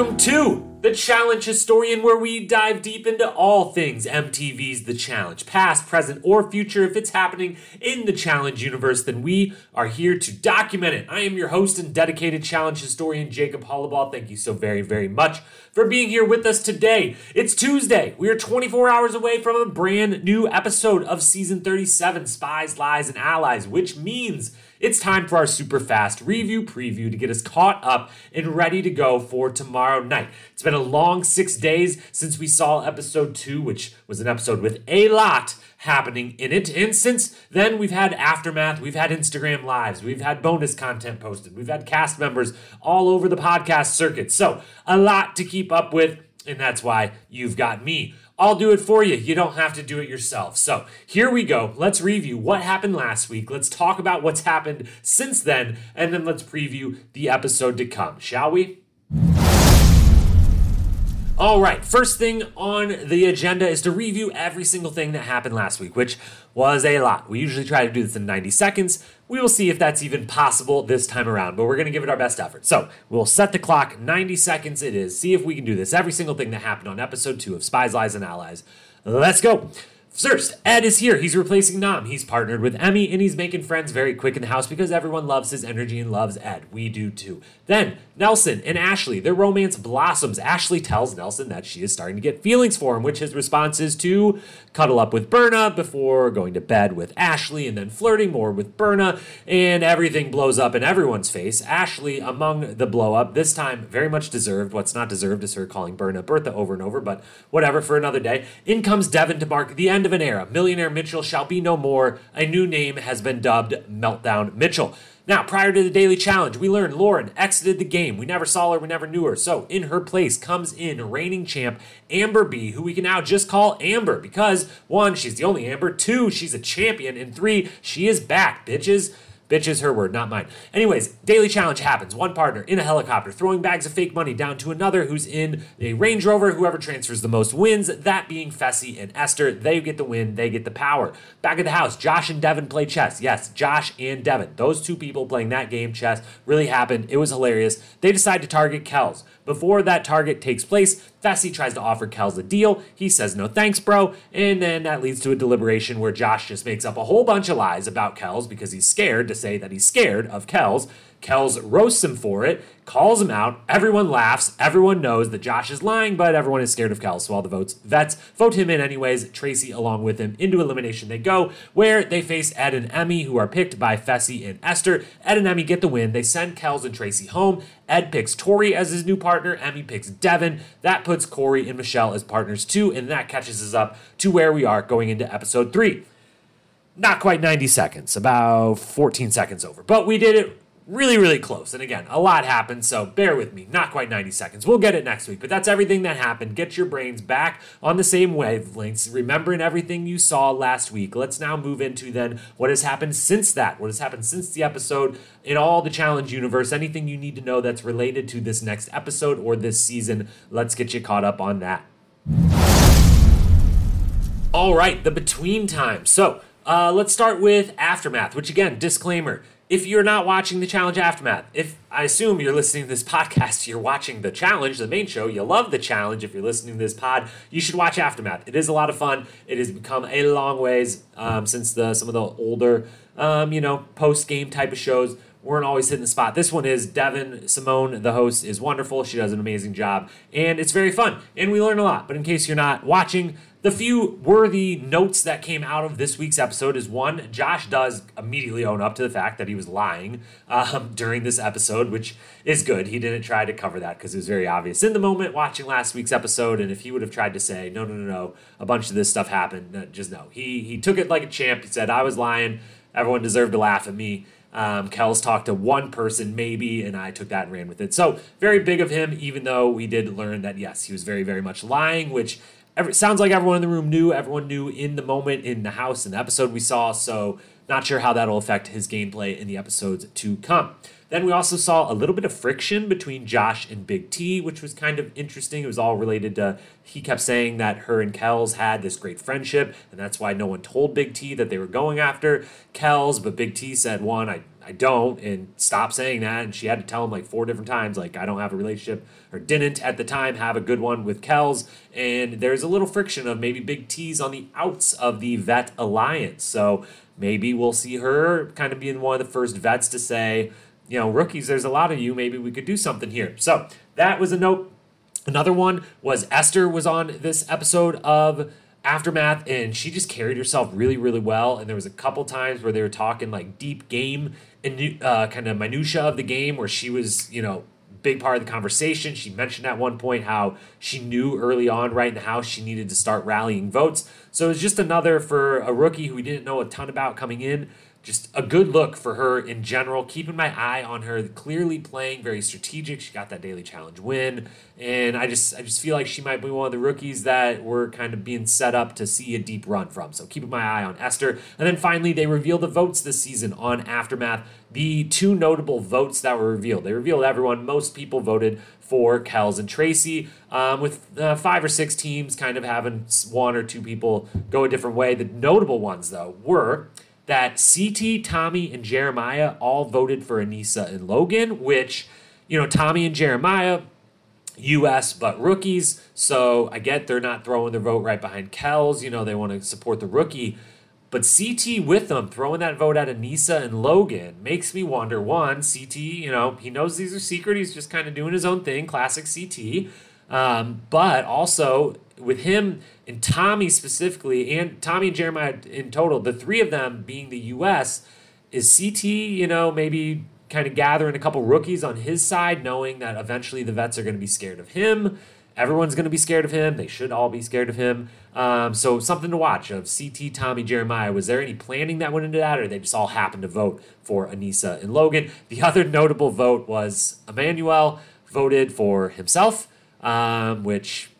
Welcome to The Challenge Historian, where we dive deep into all things MTV's The Challenge, past, present, or future. If it's happening in the Challenge universe, then we are here to document it. I am your host and dedicated Challenge historian, Jacob Hollaball. Thank you so very, very much for being here with us today. It's Tuesday. We are 24 hours away from a brand new episode of season 37 Spies, Lies, and Allies, which means it's time for our super fast review preview to get us caught up and ready to go for tomorrow night. It's been a long six days since we saw episode two, which was an episode with a lot happening in it. And since then, we've had aftermath, we've had Instagram lives, we've had bonus content posted, we've had cast members all over the podcast circuit. So, a lot to keep up with. And that's why you've got me. I'll do it for you. You don't have to do it yourself. So here we go. Let's review what happened last week. Let's talk about what's happened since then, and then let's preview the episode to come, shall we? All right, first thing on the agenda is to review every single thing that happened last week, which was a lot. We usually try to do this in 90 seconds. We will see if that's even possible this time around, but we're going to give it our best effort. So we'll set the clock. 90 seconds it is. See if we can do this. Every single thing that happened on episode two of Spies, Lies, and Allies. Let's go. First, Ed is here. He's replacing Nam. He's partnered with Emy and he's making friends very quick in the house because everyone loves his energy and loves Ed. We do too. Then, Nelson and Ashley, their romance blossoms. Ashley tells Nelson that she is starting to get feelings for him, which his response is to cuddle up with Berna before going to bed with Ashley and then flirting more with Berna, and everything blows up in everyone's face. Ashley, among the blow up, this time very much deserved. What's not deserved is her calling Berna Bertha over and over, but whatever, for another day. In comes Devin to mark the end of an era. Millionaire Mitchell shall be no more. A new name has been dubbed Meltdown Mitchell. Now, prior to the daily challenge, we learned Lauren exited the game. We never saw her, we never knew her. So, in her place comes in reigning champ Amber B, who we can now just call Amber because one, she's the only Amber, two, she's a champion, and three, she is back, bitches. Bitch is her word, not mine. Anyways, daily challenge happens. One partner in a helicopter throwing bags of fake money down to another who's in a Range Rover. Whoever transfers the most wins, that being Fessy and Esther. They get the win, they get the power. Back at the house, Josh and Devin play chess. Yes, Josh and Devin. Those two people playing that game chess really happened. It was hilarious. They decide to target Kells. Before that target takes place, Fessy tries to offer Kells a deal. He says, no thanks, bro. And then that leads to a deliberation where Josh just makes up a whole bunch of lies about Kells because he's scared to say that he's scared of Kells. Kells roasts him for it, calls him out. Everyone laughs. Everyone knows that Josh is lying, but everyone is scared of Kells. So all the votes vets vote him in anyways. Tracy along with him into elimination they go, where they face Ed and Emy, who are picked by Fessy and Esther. Ed and Emy get the win. They send Kells and Tracy home. Ed picks Tori as his new partner. Emy picks Devin. That puts Corey and Michele as partners too, and that catches us up to where we are going into episode three. Not quite 90 seconds, about 14 seconds over. But we did it really, really close. And again, a lot happened, so bear with me. Not quite 90 seconds. We'll get it next week, but that's everything that happened. Get your brains back on the same wavelengths, remembering everything you saw last week. Let's now move into then what has happened since that, what has happened since the episode in all the challenge universe, anything you need to know that's related to this next episode or this season. Let's get you caught up on that. All right, the between time. So, uh, let's start with Aftermath, which again, disclaimer if you're not watching the challenge aftermath, if I assume you're listening to this podcast, you're watching the challenge, the main show, you love the challenge. If you're listening to this pod, you should watch Aftermath. It is a lot of fun. It has become a long ways um, since the some of the older, um, you know, post game type of shows weren't always hitting the spot. This one is Devyn Simone, the host, is wonderful. She does an amazing job, and it's very fun, and we learn a lot. But in case you're not watching, the few worthy notes that came out of this week's episode is one, Josh does immediately own up to the fact that he was lying um, during this episode, which is good. He didn't try to cover that because it was very obvious in the moment watching last week's episode. And if he would have tried to say, no, no, no, no, a bunch of this stuff happened, just no. He, he took it like a champ. He said, I was lying. Everyone deserved to laugh at me. Um, Kells talked to one person, maybe, and I took that and ran with it. So, very big of him, even though we did learn that, yes, he was very, very much lying, which every, sounds like everyone in the room knew. Everyone knew in the moment, in the house, in the episode we saw. So, not sure how that'll affect his gameplay in the episodes to come. Then we also saw a little bit of friction between Josh and Big T, which was kind of interesting. It was all related to, he kept saying that her and Kells had this great friendship, and that's why no one told Big T that they were going after Kells. But Big T said, one, I I don't, and stop saying that. And she had to tell him like four different times, like, I don't have a relationship, or didn't at the time have a good one with Kells. And there's a little friction of maybe big T's on the outs of the vet alliance. So maybe we'll see her kind of being one of the first vets to say, you know, rookies, there's a lot of you. Maybe we could do something here. So that was a note. Another one was Esther was on this episode of aftermath and she just carried herself really really well and there was a couple times where they were talking like deep game and uh, kind of minutia of the game where she was you know big part of the conversation she mentioned at one point how she knew early on right in the house she needed to start rallying votes so it was just another for a rookie who we didn't know a ton about coming in just a good look for her in general. Keeping my eye on her, clearly playing very strategic. She got that daily challenge win, and I just I just feel like she might be one of the rookies that we're kind of being set up to see a deep run from. So keeping my eye on Esther, and then finally they reveal the votes this season on Aftermath. The two notable votes that were revealed. They revealed everyone. Most people voted for Kells and Tracy, um, with uh, five or six teams kind of having one or two people go a different way. The notable ones though were that CT, Tommy, and Jeremiah all voted for Aneesa and Logan, which, you know, Tommy and Jeremiah, US, but rookies. So I get they're not throwing their vote right behind Kells. You know, they want to support the rookie. But CT with them, throwing that vote at Aneesa and Logan, makes me wonder one, CT, you know, he knows these are secret. He's just kind of doing his own thing, classic CT. Um, but also, with him and Tommy specifically, and Tommy and Jeremiah in total, the three of them being the U.S., is CT, you know, maybe kind of gathering a couple rookies on his side, knowing that eventually the vets are going to be scared of him. Everyone's going to be scared of him. They should all be scared of him. Um, so something to watch of CT, Tommy, Jeremiah. Was there any planning that went into that, or they just all happened to vote for Aneesa and Logan? The other notable vote was Emanuel voted for himself, um, which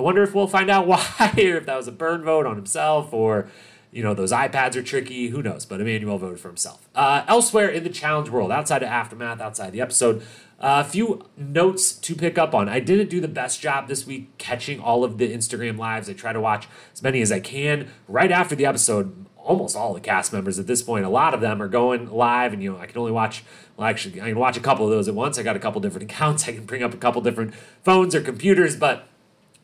I wonder if we'll find out why, or if that was a burn vote on himself, or you know those iPads are tricky. Who knows? But Emanuel voted for himself. Uh, elsewhere in the challenge world, outside of aftermath, outside the episode, a uh, few notes to pick up on. I didn't do the best job this week catching all of the Instagram lives. I try to watch as many as I can right after the episode. Almost all the cast members at this point, a lot of them are going live, and you know I can only watch. Well, actually, I can watch a couple of those at once. I got a couple different accounts. I can bring up a couple different phones or computers, but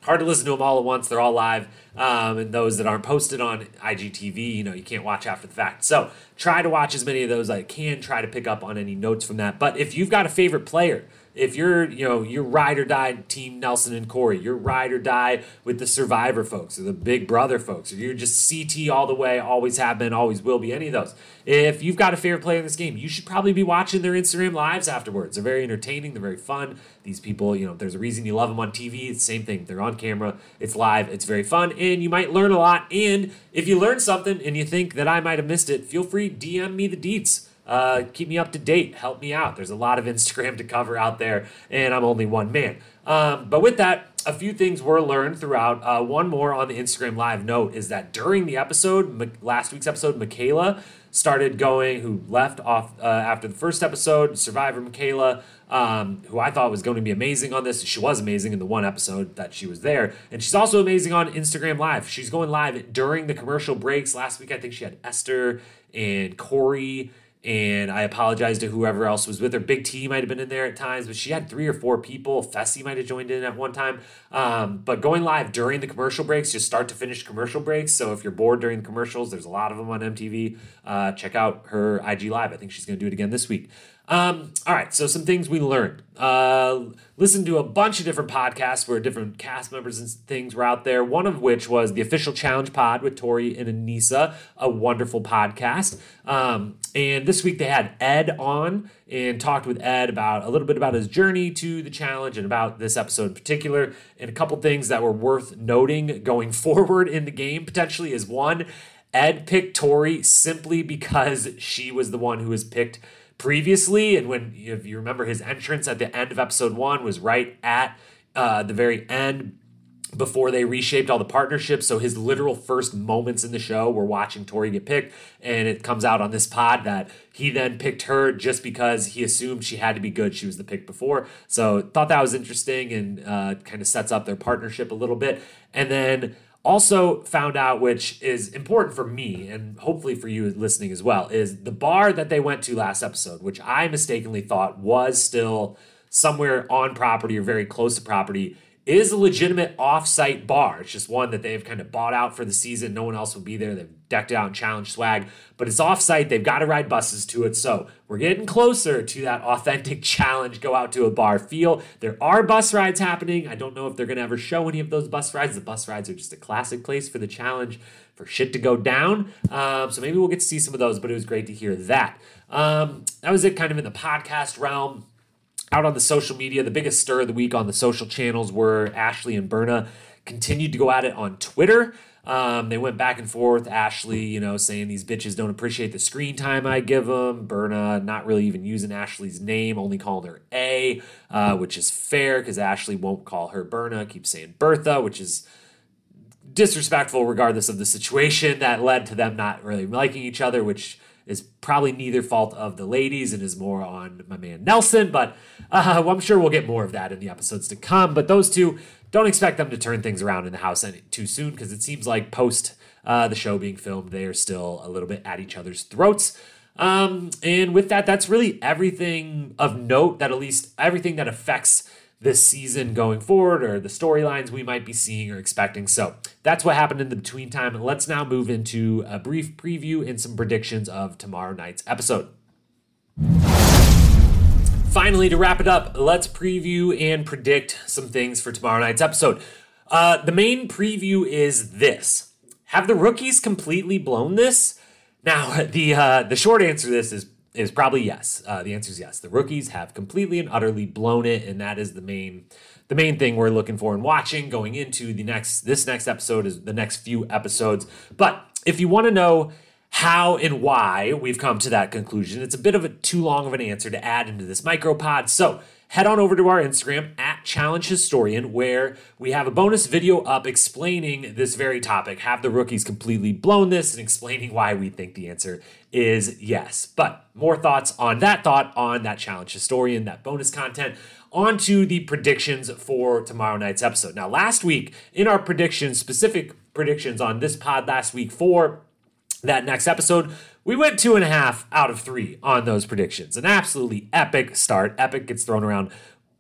hard to listen to them all at once. They're all live, um, and those that aren't posted on IGTV, you know, you can't watch after the fact. So try to watch as many of those as I can. Try to pick up on any notes from that. But if you've got a favorite player if you're, you know, you're ride or die team Nelson and Corey, you're ride or die with the survivor folks or the big brother folks, or you're just CT all the way, always have been, always will be, any of those. If you've got a favorite player in this game, you should probably be watching their Instagram lives afterwards. They're very entertaining, they're very fun. These people, you know, there's a reason you love them on TV. It's the same thing. They're on camera, it's live, it's very fun, and you might learn a lot. And if you learn something and you think that I might have missed it, feel free DM me the deets uh, keep me up to date. Help me out. There's a lot of Instagram to cover out there, and I'm only one man. Um, but with that, a few things were learned throughout. Uh, one more on the Instagram Live note is that during the episode, last week's episode, Michaela started going, who left off uh, after the first episode, Survivor Michaela, um, who I thought was going to be amazing on this. She was amazing in the one episode that she was there. And she's also amazing on Instagram Live. She's going live during the commercial breaks. Last week, I think she had Esther and Corey and I apologize to whoever else was with her. Big T might have been in there at times, but she had three or four people. Fessy might have joined in at one time. Um, but going live during the commercial breaks, just start to finish commercial breaks. So if you're bored during the commercials, there's a lot of them on MTV. Uh, check out her IG Live. I think she's going to do it again this week. Um, all right, so some things we learned. Uh, listen to a bunch of different podcasts where different cast members and things were out there. One of which was the official challenge pod with Tori and Aneesa, a wonderful podcast. Um, and this week they had Ed on and talked with Ed about a little bit about his journey to the challenge and about this episode in particular. And a couple things that were worth noting going forward in the game potentially is one, Ed picked Tori simply because she was the one who was picked previously. And when, if you remember, his entrance at the end of episode one was right at uh, the very end before they reshaped all the partnerships. So his literal first moments in the show, we're watching Tori get picked, and it comes out on this pod that he then picked her just because he assumed she had to be good. She was the pick before. So thought that was interesting and uh, kind of sets up their partnership a little bit. And then also found out, which is important for me and hopefully for you listening as well, is the bar that they went to last episode, which I mistakenly thought was still somewhere on property or very close to property is a legitimate off-site bar. It's just one that they've kind of bought out for the season. No one else will be there. They've decked it out and challenge swag, but it's off-site. They've got to ride buses to it. So we're getting closer to that authentic challenge. Go out to a bar feel. There are bus rides happening. I don't know if they're going to ever show any of those bus rides. The bus rides are just a classic place for the challenge for shit to go down. Um, so maybe we'll get to see some of those. But it was great to hear that. Um, that was it, kind of in the podcast realm out on the social media, the biggest stir of the week on the social channels were Ashley and Berna continued to go at it on Twitter. Um, they went back and forth. Ashley, you know, saying these bitches don't appreciate the screen time I give them. Berna not really even using Ashley's name, only calling her A, uh, which is fair because Ashley won't call her Berna, keeps saying Bertha, which is disrespectful regardless of the situation that led to them not really liking each other, which is probably neither fault of the ladies and is more on my man Nelson. But uh, well, I'm sure we'll get more of that in the episodes to come. But those two, don't expect them to turn things around in the house too soon because it seems like post uh, the show being filmed, they are still a little bit at each other's throats. Um, and with that, that's really everything of note that at least everything that affects this season going forward or the storylines we might be seeing or expecting. So that's what happened in the between time. Let's now move into a brief preview and some predictions of tomorrow night's episode. Finally, to wrap it up, let's preview and predict some things for tomorrow night's episode. Uh, the main preview is this: Have the rookies completely blown this? Now, the uh, the short answer to this is is probably yes. Uh, the answer is yes. The rookies have completely and utterly blown it, and that is the main the main thing we're looking for and watching going into the next this next episode is the next few episodes. But if you want to know how and why we've come to that conclusion, it's a bit of a too long of an answer to add into this micropod. So head on over to our Instagram at Challenge Historian, where we have a bonus video up explaining this very topic. Have the rookies completely blown this and explaining why we think the answer is yes. But more thoughts on that thought on that Challenge Historian, that bonus content. On to the predictions for tomorrow night's episode. Now, last week, in our predictions, specific predictions on this pod last week for that next episode, we went two and a half out of three on those predictions. An absolutely epic start. Epic gets thrown around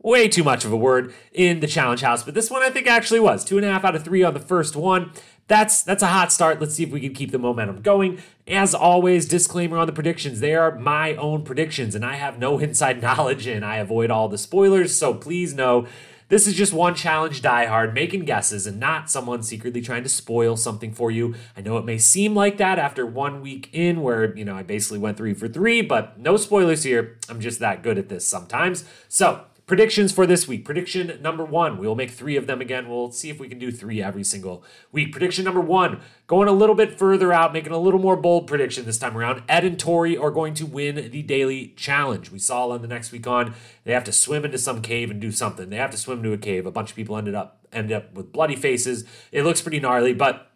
way too much of a word in the challenge house, but this one I think actually was two and a half out of three on the first one. That's that's a hot start. Let's see if we can keep the momentum going. As always, disclaimer on the predictions. They are my own predictions, and I have no inside knowledge and I avoid all the spoilers. So please know this is just one challenge diehard making guesses and not someone secretly trying to spoil something for you. I know it may seem like that after one week in where, you know, I basically went three for three, but no spoilers here. I'm just that good at this sometimes. So Predictions for this week. Prediction number one. We will make three of them again. We'll see if we can do three every single week. Prediction number one. Going a little bit further out, making a little more bold prediction this time around. Ed and Tori are going to win the daily challenge. We saw on the next week on, they have to swim into some cave and do something. They have to swim to a cave. A bunch of people ended up ended up with bloody faces. It looks pretty gnarly, but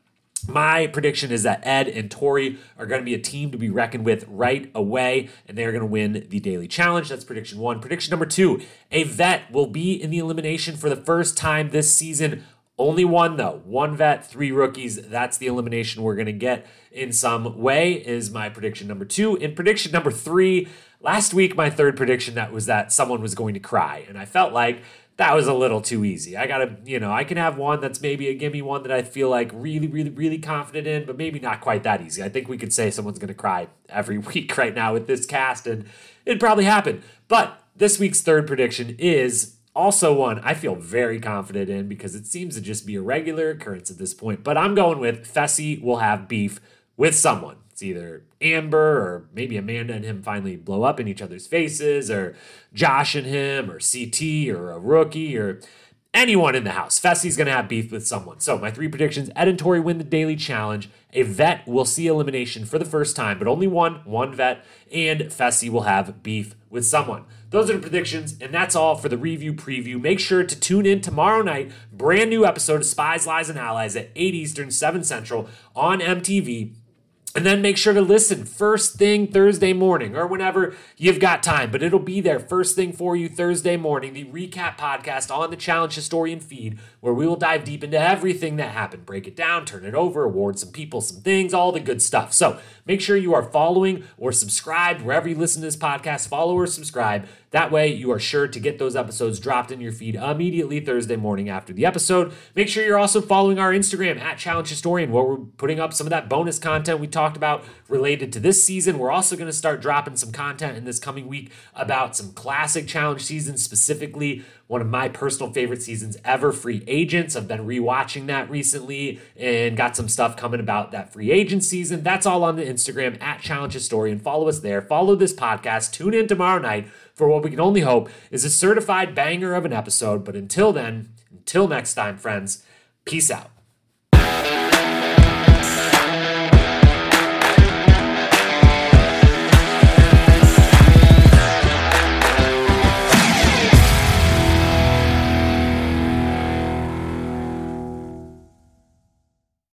my prediction is that Ed and Tori are going to be a team to be reckoned with right away, and they're going to win the daily challenge. That's prediction one. Prediction number two a vet will be in the elimination for the first time this season. Only one, though. One vet, three rookies. That's the elimination we're going to get in some way, is my prediction number two. In prediction number three, last week, my third prediction that was that someone was going to cry. And I felt like that was a little too easy. I gotta, you know, I can have one that's maybe a gimme one that I feel like really, really, really confident in, but maybe not quite that easy. I think we could say someone's gonna cry every week right now with this cast, and it'd probably happen. But this week's third prediction is also one I feel very confident in because it seems to just be a regular occurrence at this point. But I'm going with Fessy will have beef with someone. It's either Amber or maybe Amanda and him finally blow up in each other's faces, or Josh and him, or CT, or a rookie, or anyone in the house. Fessy's going to have beef with someone. So, my three predictions Ed and Tori win the daily challenge. A vet will see elimination for the first time, but only one, one vet, and Fessy will have beef with someone. Those are the predictions, and that's all for the review preview. Make sure to tune in tomorrow night. Brand new episode of Spies, Lies, and Allies at 8 Eastern, 7 Central on MTV. And then make sure to listen first thing Thursday morning or whenever you've got time. But it'll be there first thing for you Thursday morning, the recap podcast on the Challenge Historian feed, where we will dive deep into everything that happened, break it down, turn it over, award some people some things, all the good stuff. So make sure you are following or subscribed wherever you listen to this podcast. Follow or subscribe. That way, you are sure to get those episodes dropped in your feed immediately Thursday morning after the episode. Make sure you're also following our Instagram at Challenge Historian, where we're putting up some of that bonus content we talked about related to this season. We're also going to start dropping some content in this coming week about some classic challenge seasons, specifically one of my personal favorite seasons ever, Free Agents. I've been rewatching that recently and got some stuff coming about that free agent season. That's all on the Instagram at Challenge Historian. Follow us there. Follow this podcast. Tune in tomorrow night for what we can only hope is a certified banger of an episode. But until then, until next time, friends, peace out.